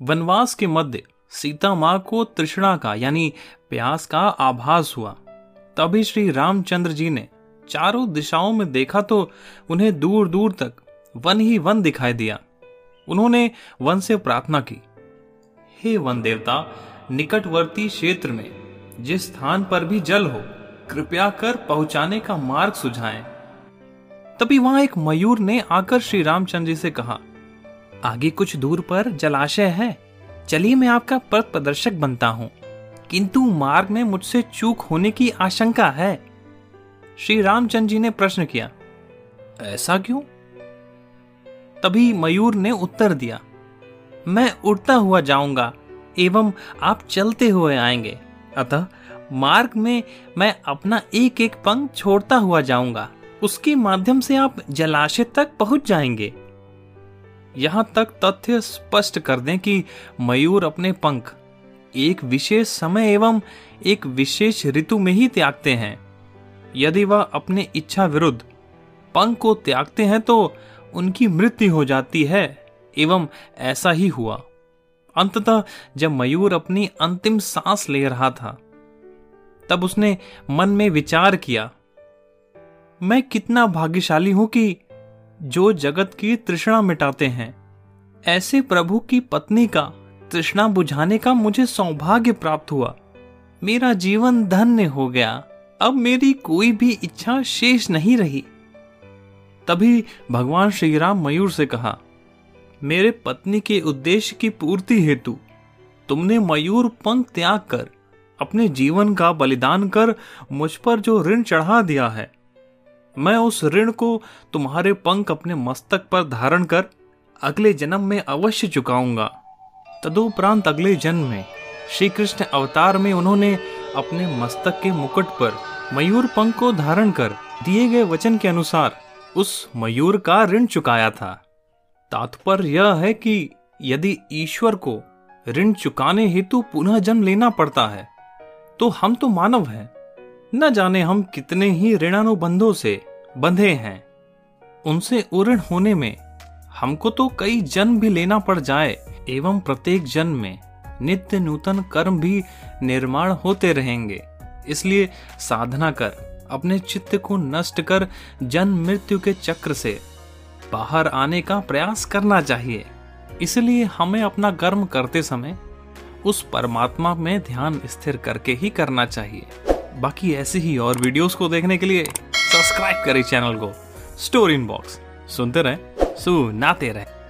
वनवास के मध्य सीता माँ को तृष्णा का, यानी प्यास का आभास हुआ। तभी श्री रामचंद्र जी ने चारों दिशाओं में देखा तो उन्हें दूर दूर तक वन ही वन दिखाई दिया। उन्होंने वन से प्रार्थना की, हे वन देवता, निकटवर्ती क्षेत्र में जिस स्थान पर भी जल हो, कृपया कर पहुँचाने का मार्ग सुझाएँ। तभी वहाँ एक मयूर ने आकर श्री रामचंद्र जी से कहा आगे कुछ दूर पर जलाशय है। चलिए मैं आपका पथ प्रदर्शक बनता हूँ। किंतु मार्ग में मुझसे चूक होने की आशंका है। श्री रामचंद्र जी ने प्रश्न किया, ऐसा क्यों? तभी मयूर ने उत्तर दिया, मैं उड़ता हुआ जाऊँगा एवं आप चलते हुए आएँगे। अतः मार्ग में मैं अपना एक एक पंख छोड़ता हुआ जाऊँगा। उसके माध्यम से आप जलाशय तक पहुँच जाएँगे। यहाँ तक तथ्य स्पष्ट कर दें कि मयूर अपने पंख एक विशेष समय एवं एक विशेष ऋतु में ही त्यागते हैं। यदि वह अपने इच्छा विरुद्ध पंख को त्यागते हैं तो उनकी मृत्यु हो जाती है, एवं ऐसा ही हुआ। अंततः जब मयूर अपनी अंतिम सांस ले रहा था, तब उसने मन में विचार किया, मैं कितना भाग्यशाली हूँ कि जो जगत की तृष्णा मिटाते हैं। ऐसे प्रभु की पत्नी का तृष्णा बुझाने का मुझे सौभाग्य प्राप्त हुआ। मेरा जीवन धन्य हो गया। अब मेरी कोई भी इच्छा शेष नहीं रही। तभी भगवान श्री राम मयूर से कहा, मेरे पत्नी के उद्देश्य की पूर्ति हेतु तुमने मयूर पंख त्याग कर, अपने जीवन का बलिदान कर मुझ पर जो ऋण चढ़ा दिया है मैं उस ऋण को तुम्हारे पंख अपने मस्तक पर धारण कर अगले जन्म में अवश्य चुकाऊँगा। तदुपरांत अगले जन्म में श्री कृष्ण अवतार में उन्होंने अपने मस्तक के मुकुट पर मयूर पंख को धारण कर दिए गए वचन के अनुसार उस मयूर का ऋण चुकाया था। तात्पर्य यह है कि यदि ईश्वर को ऋण चुकाने हेतु पुनः जन्म लेना पड़ता है तो हम तो मानव हैं। न जाने हम कितने ही ऋणानुबंधों से बंधे हैं। उनसे उऋण होने में हमको तो कई जन्म भी लेना पड़ जाए, एवं प्रत्येक जन्म में नित्य नूतन कर्म भी निर्माण होते रहेंगे। इसलिए साधना कर, अपने चित्त को नष्ट कर, जन्म मृत्यु के चक्र से बाहर आने का प्रयास करना चाहिए। इसलिए हमें अपना कर्म करते समय उस परमात्मा में ध्यान स्थिर करके ही करना चाहिए। बाकी ऐसे ही और वीडियोस को देखने के लिए सब्सक्राइब करें चैनल को। स्टोरी इन बॉक्स सुनते रहे, सुनाते रहे।